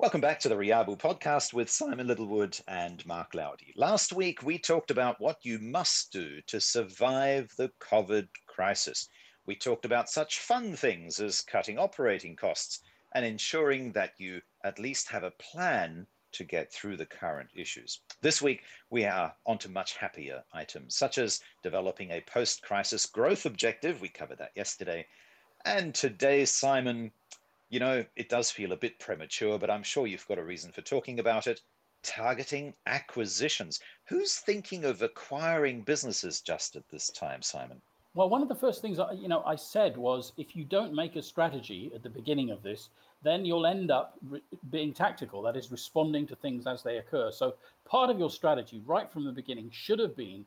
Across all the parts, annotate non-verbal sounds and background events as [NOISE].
Welcome back to the Riabu podcast with Simon Littlewood and Mark Lowdy. Last week, we talked about what you must do to survive the COVID crisis. We talked about such fun things as cutting operating costs and ensuring that you at least have a plan to get through the current issues. This week, we are onto much happier items, such as developing a post crisis growth objective. We covered that yesterday. And today, Simon, you know, it does feel a bit premature, but I'm sure you've got a reason for talking about it. Targeting acquisitions. Who's thinking of acquiring businesses just at this time, Simon? Well, one of the first things I, you know I said was if you don't make a strategy at the beginning of this, then you'll end up re- being tactical. That is, responding to things as they occur. So part of your strategy, right from the beginning, should have been,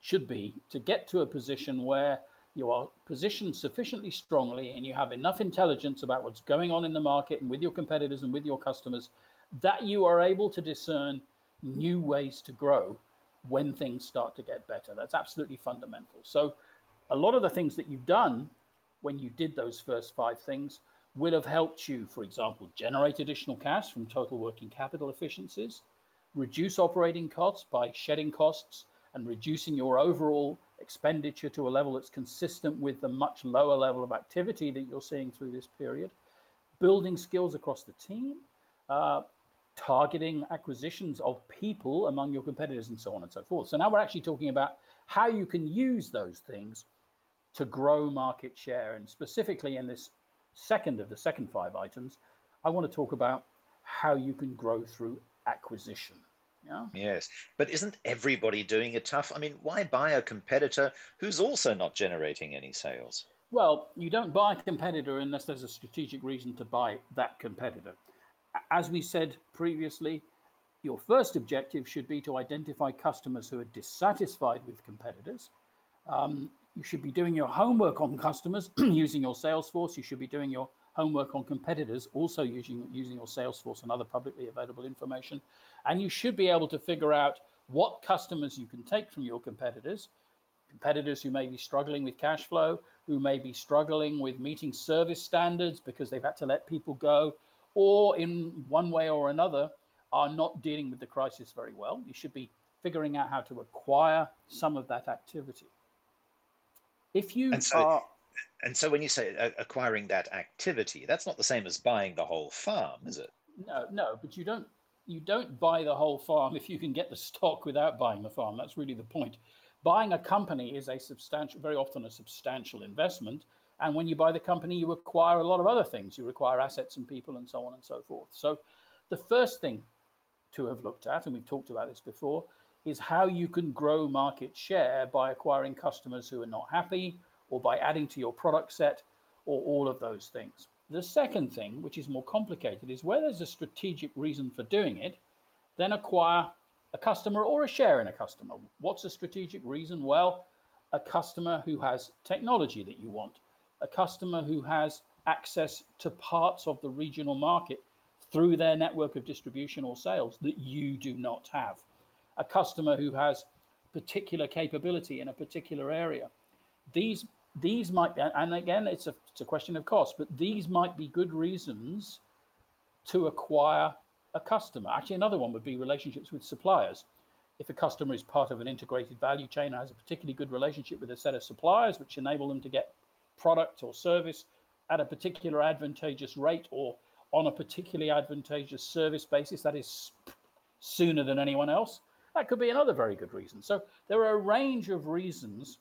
should be to get to a position where you are positioned sufficiently strongly and you have enough intelligence about what's going on in the market and with your competitors and with your customers that you are able to discern new ways to grow when things start to get better. That's absolutely fundamental. So, a lot of the things that you've done when you did those first five things will have helped you, for example, generate additional cash from total working capital efficiencies, reduce operating costs by shedding costs and reducing your overall expenditure to a level that's consistent with the much lower level of activity that you're seeing through this period, building skills across the team, uh, targeting acquisitions of people among your competitors, and so on and so forth. So now we're actually talking about how you can use those things to grow market share. And specifically in this second of the second five items, I want to talk about how you can grow through acquisition. Yeah. Yes. But isn't everybody doing it tough? I mean, why buy a competitor who's also not generating any sales? Well, you don't buy a competitor unless there's a strategic reason to buy that competitor. As we said previously, your first objective should be to identify customers who are dissatisfied with competitors. Um, you should be doing your homework on customers [CLEARS THROAT] using your sales force. You should be doing your homework on competitors, also using using your sales force and other publicly available information. And you should be able to figure out what customers you can take from your competitors, competitors who may be struggling with cash flow, who may be struggling with meeting service standards because they've had to let people go, or in one way or another are not dealing with the crisis very well. You should be figuring out how to acquire some of that activity. If you so, are and so when you say acquiring that activity, that's not the same as buying the whole farm, is it? No, no, but you don't you don't buy the whole farm if you can get the stock without buying the farm. That's really the point. Buying a company is a substantial, very often a substantial investment. And when you buy the company, you acquire a lot of other things. You require assets and people and so on and so forth. So the first thing to have looked at, and we've talked about this before, is how you can grow market share by acquiring customers who are not happy or by adding to your product set or all of those things. The second thing, which is more complicated, is where there's a strategic reason for doing it, then acquire a customer or a share in a customer. What's a strategic reason? Well, a customer who has technology that you want, a customer who has access to parts of the regional market through their network of distribution or sales that you do not have, a customer who has particular capability in a particular area. These these might be, and again, it's a, it's a question of cost, but these might be good reasons to acquire a customer. Actually, another one would be relationships with suppliers. If a customer is part of an integrated value chain, has a particularly good relationship with a set of suppliers, which enable them to get product or service at a particular advantageous rate or on a particularly advantageous service basis, that is sooner than anyone else, that could be another very good reason. So there are a range of reasons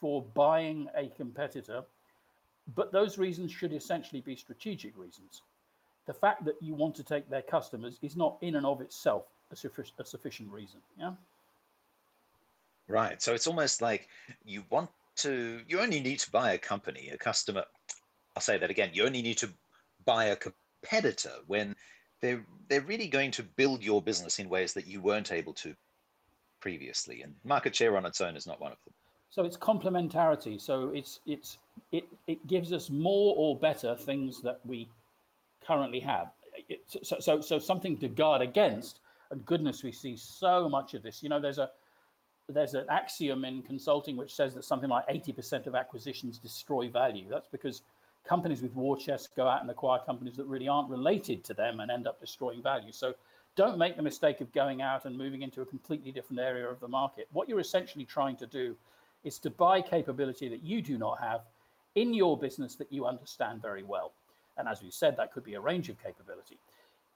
for buying a competitor, but those reasons should essentially be strategic reasons. The fact that you want to take their customers is not in and of itself a, sufficient, a sufficient reason. Yeah. Right. So it's almost like you want to, you only need to buy a company, a customer. I'll say that again. You only need to buy a competitor when they're they're really going to build your business in ways that you weren't able to previously. And market share on its own is not one of them. So it's complementarity. So it's it's it it gives us more or better things that we currently have. It, so, so so something to guard against. And goodness, we see so much of this. You know, there's a there's an axiom in consulting which says that something like 80% of acquisitions destroy value. That's because companies with war chests go out and acquire companies that really aren't related to them and end up destroying value. So don't make the mistake of going out and moving into a completely different area of the market. What you're essentially trying to do is to buy capability that you do not have in your business that you understand very well. And as we said, that could be a range of capability.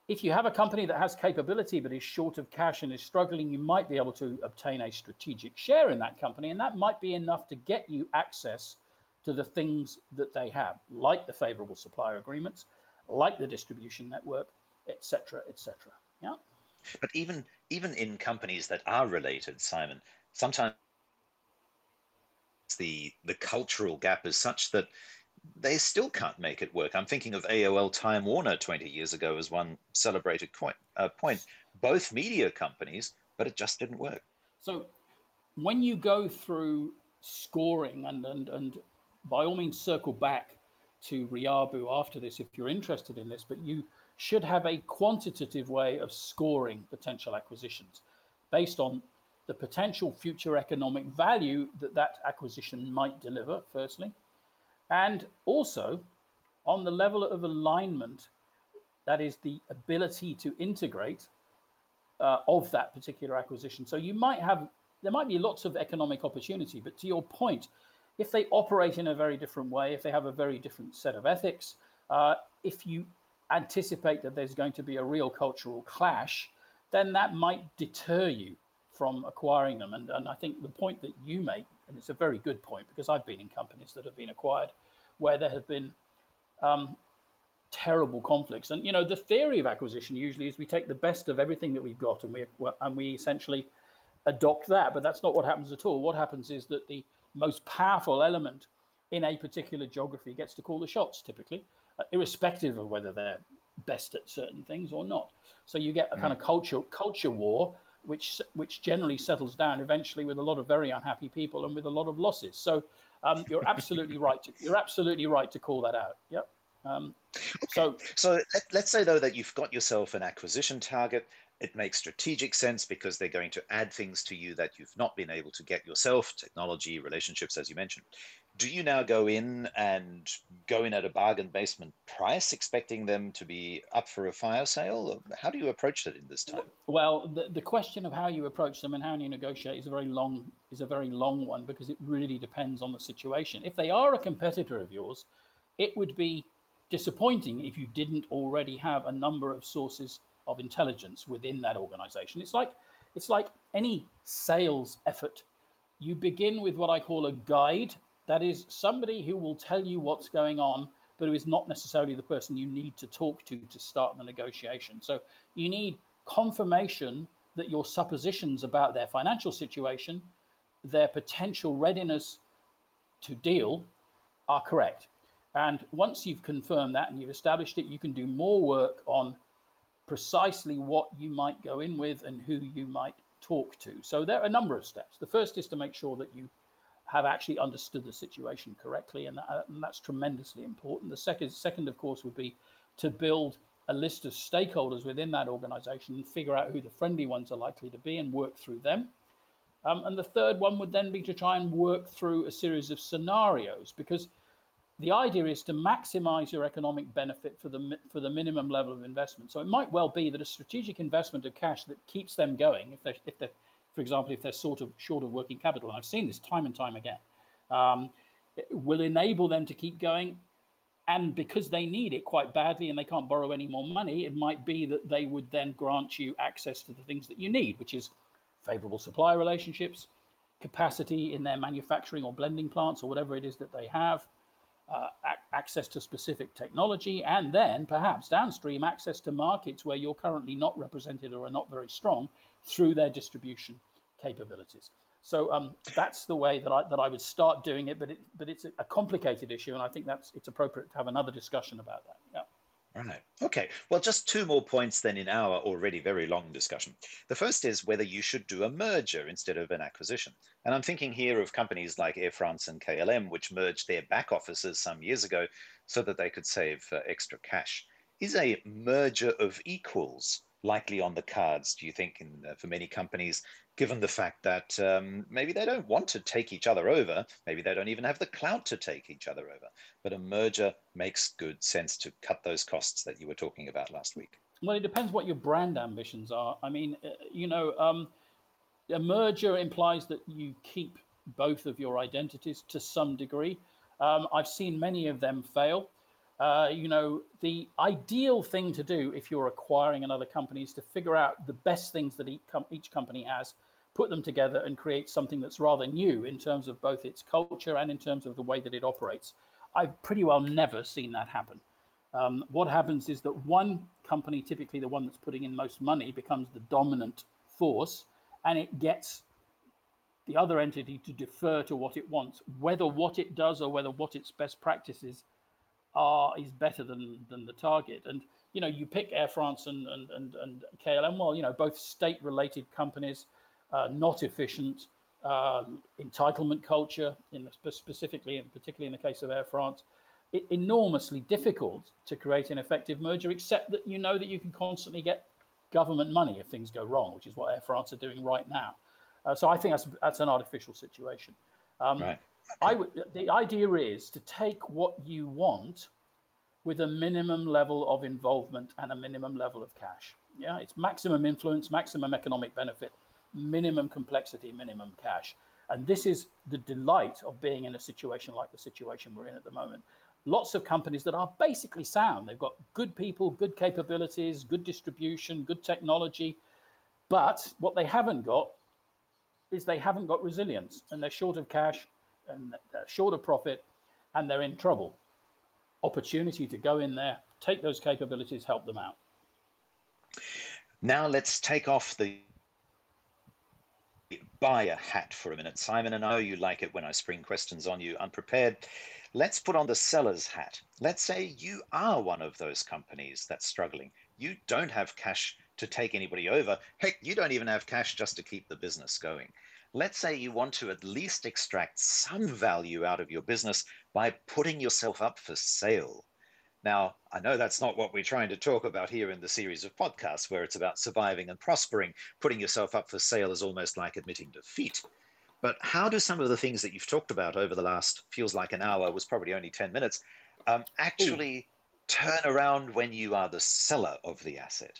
If you have a company that has capability but is short of cash and is struggling, you might be able to obtain a strategic share in that company, and that might be enough to get you access to the things that they have, like the favorable supplier agreements, like the distribution network, etc., etc. Yeah. But even even in companies that are related, Simon, sometimes the the cultural gap is such that they still can't make it work. I'm thinking of AOL Time Warner 20 years ago as one celebrated point. Uh, point. Both media companies, but it just didn't work. So when you go through scoring and and and by all means circle back to Riabu after this if you're interested in this, but you should have a quantitative way of scoring potential acquisitions based on the potential future economic value that that acquisition might deliver, firstly, and also on the level of alignment, that is the ability to integrate uh, of that particular acquisition. So you might have, there might be lots of economic opportunity, but to your point, if they operate in a very different way, if they have a very different set of ethics, uh, if you anticipate that there's going to be a real cultural clash, then that might deter you from acquiring them. And, and I think the point that you make, and it's a very good point because I've been in companies that have been acquired where there have been um, terrible conflicts. And you know, the theory of acquisition usually is we take the best of everything that we've got and we and we essentially adopt that. But that's not what happens at all. What happens is that the most powerful element in a particular geography gets to call the shots typically uh, irrespective of whether they're best at certain things or not. So you get a kind of mm. culture culture war, which which generally settles down eventually with a lot of very unhappy people and with a lot of losses. So um, you're absolutely [LAUGHS] right. To, you're absolutely right to call that out. Yep. Um, okay. So so let, us say though that you've got yourself an acquisition target. It makes strategic sense because they're going to add things to you that you've not been able to get yourself, technology, relationships, as you mentioned do you now go in and go in at a bargain basement price, expecting them to be up for a fire sale? How do you approach that in this time? Well, the, the question of how you approach them and how you negotiate is a very long is a very long one because it really depends on the situation. If they are a competitor of yours, it would be disappointing if you didn't already have a number of sources of intelligence within that organization. It's like it's like any sales effort. You begin with what I call a guide that is somebody who will tell you what's going on, but who is not necessarily the person you need to talk to to start the negotiation. So you need confirmation that your suppositions about their financial situation, their potential readiness to deal are correct. And once you've confirmed that and you've established it, you can do more work on precisely what you might go in with and who you might talk to. So there are a number of steps. The first is to make sure that you have actually understood the situation correctly, and, that, uh, and that's tremendously important. The second, second, of course, would be to build a list of stakeholders within that organization and figure out who the friendly ones are likely to be and work through them. Um, and the third one would then be to try and work through a series of scenarios because the idea is to maximize your economic benefit for the for the minimum level of investment. So it might well be that a strategic investment of cash that keeps them going, if they if they for example, if they're sort of short of working capital, and I've seen this time and time again, um, will enable them to keep going. And because they need it quite badly and they can't borrow any more money, it might be that they would then grant you access to the things that you need, which is favorable supply relationships, capacity in their manufacturing or blending plants or whatever it is that they have, uh, access to specific technology, and then perhaps downstream access to markets where you're currently not represented or are not very strong through their distribution capabilities. So um, that's the way that I that I would start doing it, but it but it's a complicated issue, and I think that's it's appropriate to have another discussion about that. Yeah. Right. Okay. Well, just two more points then in our already very long discussion. The first is whether you should do a merger instead of an acquisition. And I'm thinking here of companies like Air France and KLM, which merged their back offices some years ago so that they could save uh, extra cash. Is a merger of equals likely on the cards, do you think, in, uh, for many companies, given the fact that um, maybe they don't want to take each other over, maybe they don't even have the clout to take each other over, but a merger makes good sense to cut those costs that you were talking about last week? Well, it depends what your brand ambitions are. I mean, uh, you know, um, a merger implies that you keep both of your identities to some degree. Um, I've seen many of them fail. Uh, you know, the ideal thing to do if you're acquiring another company is to figure out the best things that each, com- each company has, put them together and create something that's rather new in terms of both its culture and in terms of the way that it operates. I've pretty well never seen that happen. Um, what happens is that one company, typically the one that's putting in most money, becomes the dominant force and it gets the other entity to defer to what it wants, whether what it does or whether what its best practices are is better than than the target. And you know, you pick Air France and and and, and KLM. Well, you know, both state-related companies, uh, not efficient, um, entitlement culture, in the, specifically and particularly in the case of Air France, it, enormously difficult to create an effective merger. Except that you know that you can constantly get government money if things go wrong, which is what Air France are doing right now. Uh, so I think that's that's an artificial situation. Um, right. I would. The idea is to take what you want with a minimum level of involvement and a minimum level of cash. Yeah, it's maximum influence, maximum economic benefit, minimum complexity, minimum cash. And this is the delight of being in a situation like the situation we're in at the moment. Lots of companies that are basically sound. They've got good people, good capabilities, good distribution, good technology. But what they haven't got is they haven't got resilience and they're short of cash and they're uh, short of profit and they're in trouble. Opportunity to go in there, take those capabilities, help them out. Now let's take off the buyer hat for a minute. Simon, and I know you like it when I spring questions on you unprepared. Let's put on the seller's hat. Let's say you are one of those companies that's struggling. You don't have cash to take anybody over. Heck, you don't even have cash just to keep the business going. Let's say you want to at least extract some value out of your business by putting yourself up for sale. Now, I know that's not what we're trying to talk about here in the series of podcasts, where it's about surviving and prospering. Putting yourself up for sale is almost like admitting defeat. But how do some of the things that you've talked about over the last, feels like an hour, was probably only 10 minutes, um, actually Ooh. turn around when you are the seller of the asset?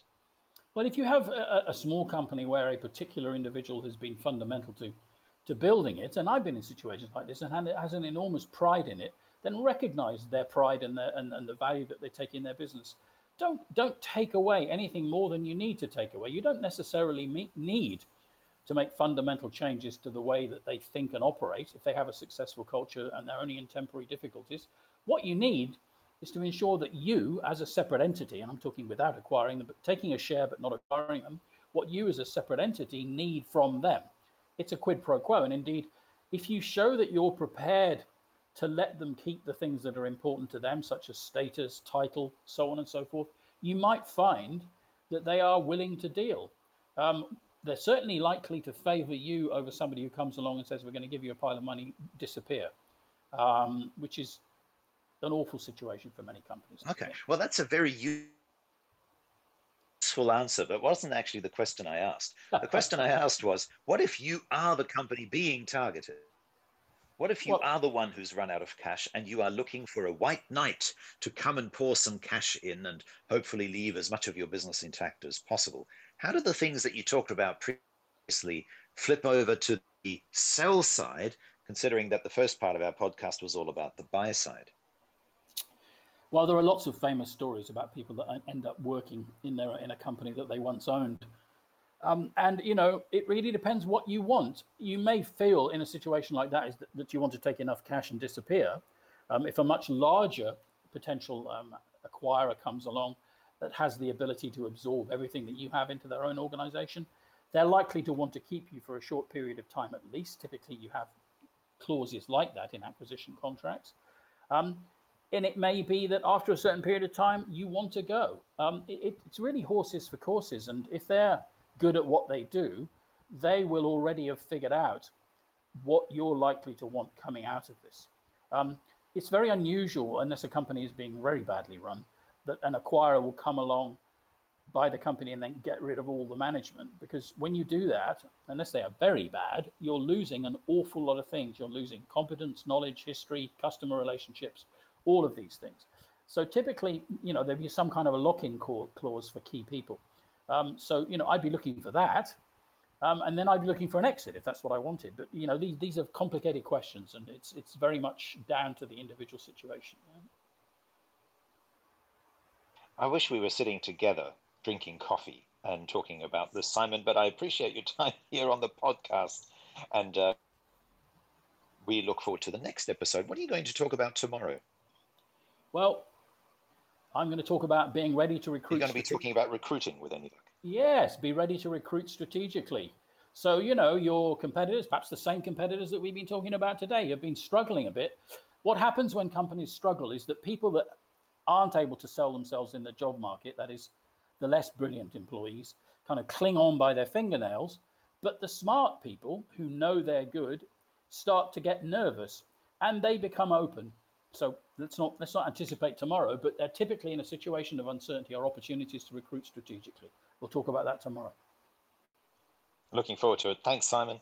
Well, if you have a, a, small company where a particular individual has been fundamental to, to building it, and I've been in situations like this and has an enormous pride in it, then recognize their pride and, their, and, and the value that they take in their business. Don't, don't take away anything more than you need to take away. You don't necessarily meet, need to make fundamental changes to the way that they think and operate if they have a successful culture and they're only in temporary difficulties. What you need is to ensure that you, as a separate entity, and I'm talking without acquiring them, but taking a share but not acquiring them, what you as a separate entity need from them. It's a quid pro quo. And indeed, if you show that you're prepared to let them keep the things that are important to them, such as status, title, so on and so forth, you might find that they are willing to deal. Um, they're certainly likely to favor you over somebody who comes along and says, We're going to give you a pile of money, disappear, um, which is an awful situation for many companies. Okay, well, that's a very useful answer, but wasn't actually the question I asked. [LAUGHS] The question I asked was, what if you are the company being targeted? What if you well, are the one who's run out of cash and you are looking for a white knight to come and pour some cash in and hopefully leave as much of your business intact as possible? How do the things that you talked about previously flip over to the sell side, considering that the first part of our podcast was all about the buy side? Well, there are lots of famous stories about people that end up working in their in a company that they once owned. Um, and you know, it really depends what you want. You may feel in a situation like that is that, that you want to take enough cash and disappear. Um, if a much larger potential um, acquirer comes along that has the ability to absorb everything that you have into their own organization, they're likely to want to keep you for a short period of time at least. Typically, you have clauses like that in acquisition contracts. Um, and it may be that after a certain period of time you want to go. Um, it, it's really horses for courses, and if they're good at what they do, they will already have figured out what you're likely to want coming out of this. Um, it's very unusual, unless a company is being very badly run, that an acquirer will come along buy the company and then get rid of all the management because when you do that unless they are very bad you're losing an awful lot of things you're losing competence knowledge history customer relationships all of these things so typically you know there'd be some kind of a lock-in clause for key people um, so you know i'd be looking for that um, and then i'd be looking for an exit if that's what i wanted but you know these, these are complicated questions and it's it's very much down to the individual situation I wish we were sitting together drinking coffee and talking about this, Simon. But I appreciate your [LAUGHS] time here on the podcast, and uh, we look forward to the next episode. What are you going to talk about tomorrow? Well, I'm going to talk about being ready to recruit. You're going to be talking about recruiting with Anyduck. Yes, be ready to recruit strategically. So, you know, your competitors, perhaps the same competitors that we've been talking about today, have been struggling a bit. What happens when companies struggle is that people that aren't able to sell themselves in the job market, that is, the less brilliant employees kind of cling on by their fingernails. But the smart people who know they're good start to get nervous and they become open. So let's not let's not anticipate tomorrow, but they're typically in a situation of uncertainty or opportunities to recruit strategically. We'll talk about that tomorrow. Looking forward to it. Thanks, Simon.